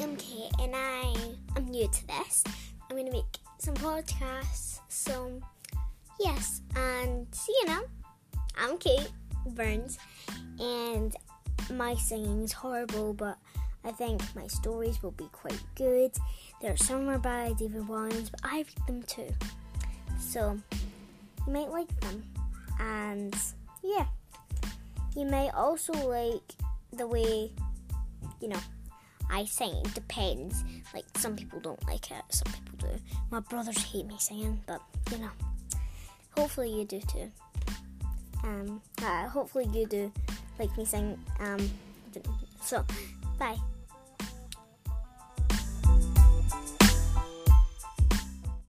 am Kate and I am new to this. I'm to make some podcasts. So, yes, and you know, I'm Kate Burns and my singing is horrible, but I think my stories will be quite good. There are some are by David Williams, but I read them too. So, you might like them. And yeah, you may also like the way, you know, I sing. It depends. Like, some people don't like it, some people do. My brothers hate me singing, but you know, hopefully you do too. Um, uh, hopefully you do like me sing. Um, so, bye.